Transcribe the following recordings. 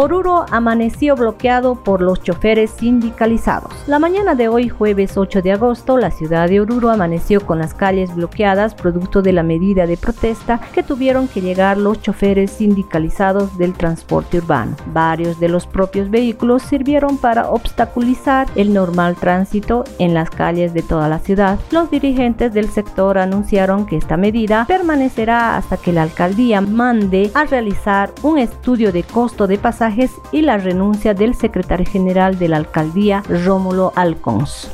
Oruro amaneció bloqueado por los choferes sindicalizados. La mañana de hoy, jueves 8 de agosto, la ciudad de Oruro amaneció con las calles bloqueadas producto de la medida de protesta que tuvieron que llegar los choferes sindicalizados del transporte urbano. Varios de los propios vehículos sirvieron para obstaculizar el normal tránsito en las calles de toda la ciudad. Los dirigentes del sector anunciaron que esta medida permanecerá hasta que la alcaldía mande a realizar un estudio de costo de y la renuncia del secretario general de la alcaldía, Rómulo Alcons.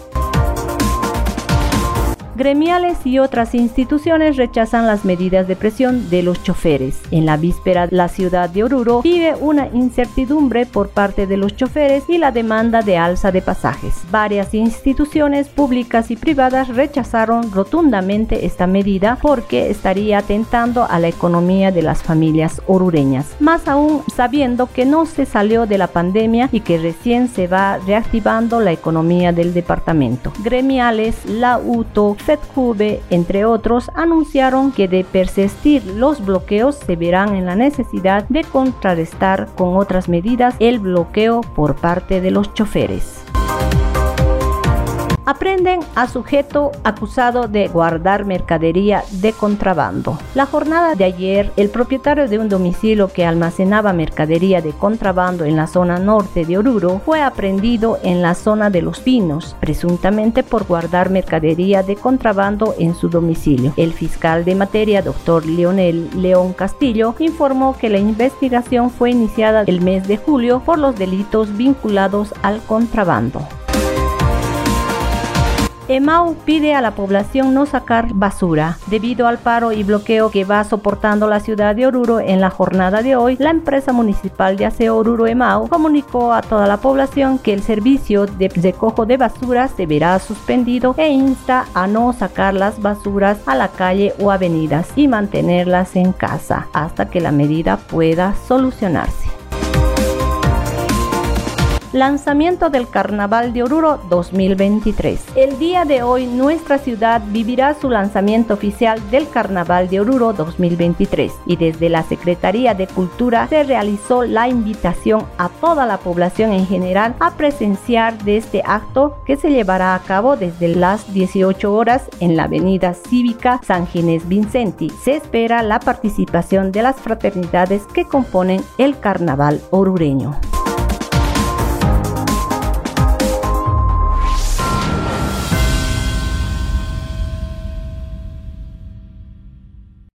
Gremiales y otras instituciones rechazan las medidas de presión de los choferes. En la víspera, la ciudad de Oruro vive una incertidumbre por parte de los choferes y la demanda de alza de pasajes. Varias instituciones públicas y privadas rechazaron rotundamente esta medida porque estaría atentando a la economía de las familias orureñas. Más aún sabiendo que no se salió de la pandemia y que recién se va reactivando la economía del departamento. Gremiales, la UTO, FedCube, entre otros, anunciaron que de persistir los bloqueos se verán en la necesidad de contrarrestar con otras medidas el bloqueo por parte de los choferes aprenden a sujeto acusado de guardar mercadería de contrabando. La jornada de ayer, el propietario de un domicilio que almacenaba mercadería de contrabando en la zona norte de Oruro fue aprendido en la zona de Los Pinos, presuntamente por guardar mercadería de contrabando en su domicilio. El fiscal de materia, doctor Leonel León Castillo, informó que la investigación fue iniciada el mes de julio por los delitos vinculados al contrabando. EMAU pide a la población no sacar basura. Debido al paro y bloqueo que va soportando la ciudad de Oruro en la jornada de hoy, la empresa municipal de aseo Oruro EMAU comunicó a toda la población que el servicio de recojo de basuras se verá suspendido e insta a no sacar las basuras a la calle o avenidas y mantenerlas en casa hasta que la medida pueda solucionarse. Lanzamiento del Carnaval de Oruro 2023. El día de hoy nuestra ciudad vivirá su lanzamiento oficial del Carnaval de Oruro 2023 y desde la Secretaría de Cultura se realizó la invitación a toda la población en general a presenciar de este acto que se llevará a cabo desde las 18 horas en la Avenida Cívica San Ginés Vincenti. Se espera la participación de las fraternidades que componen el Carnaval orureño.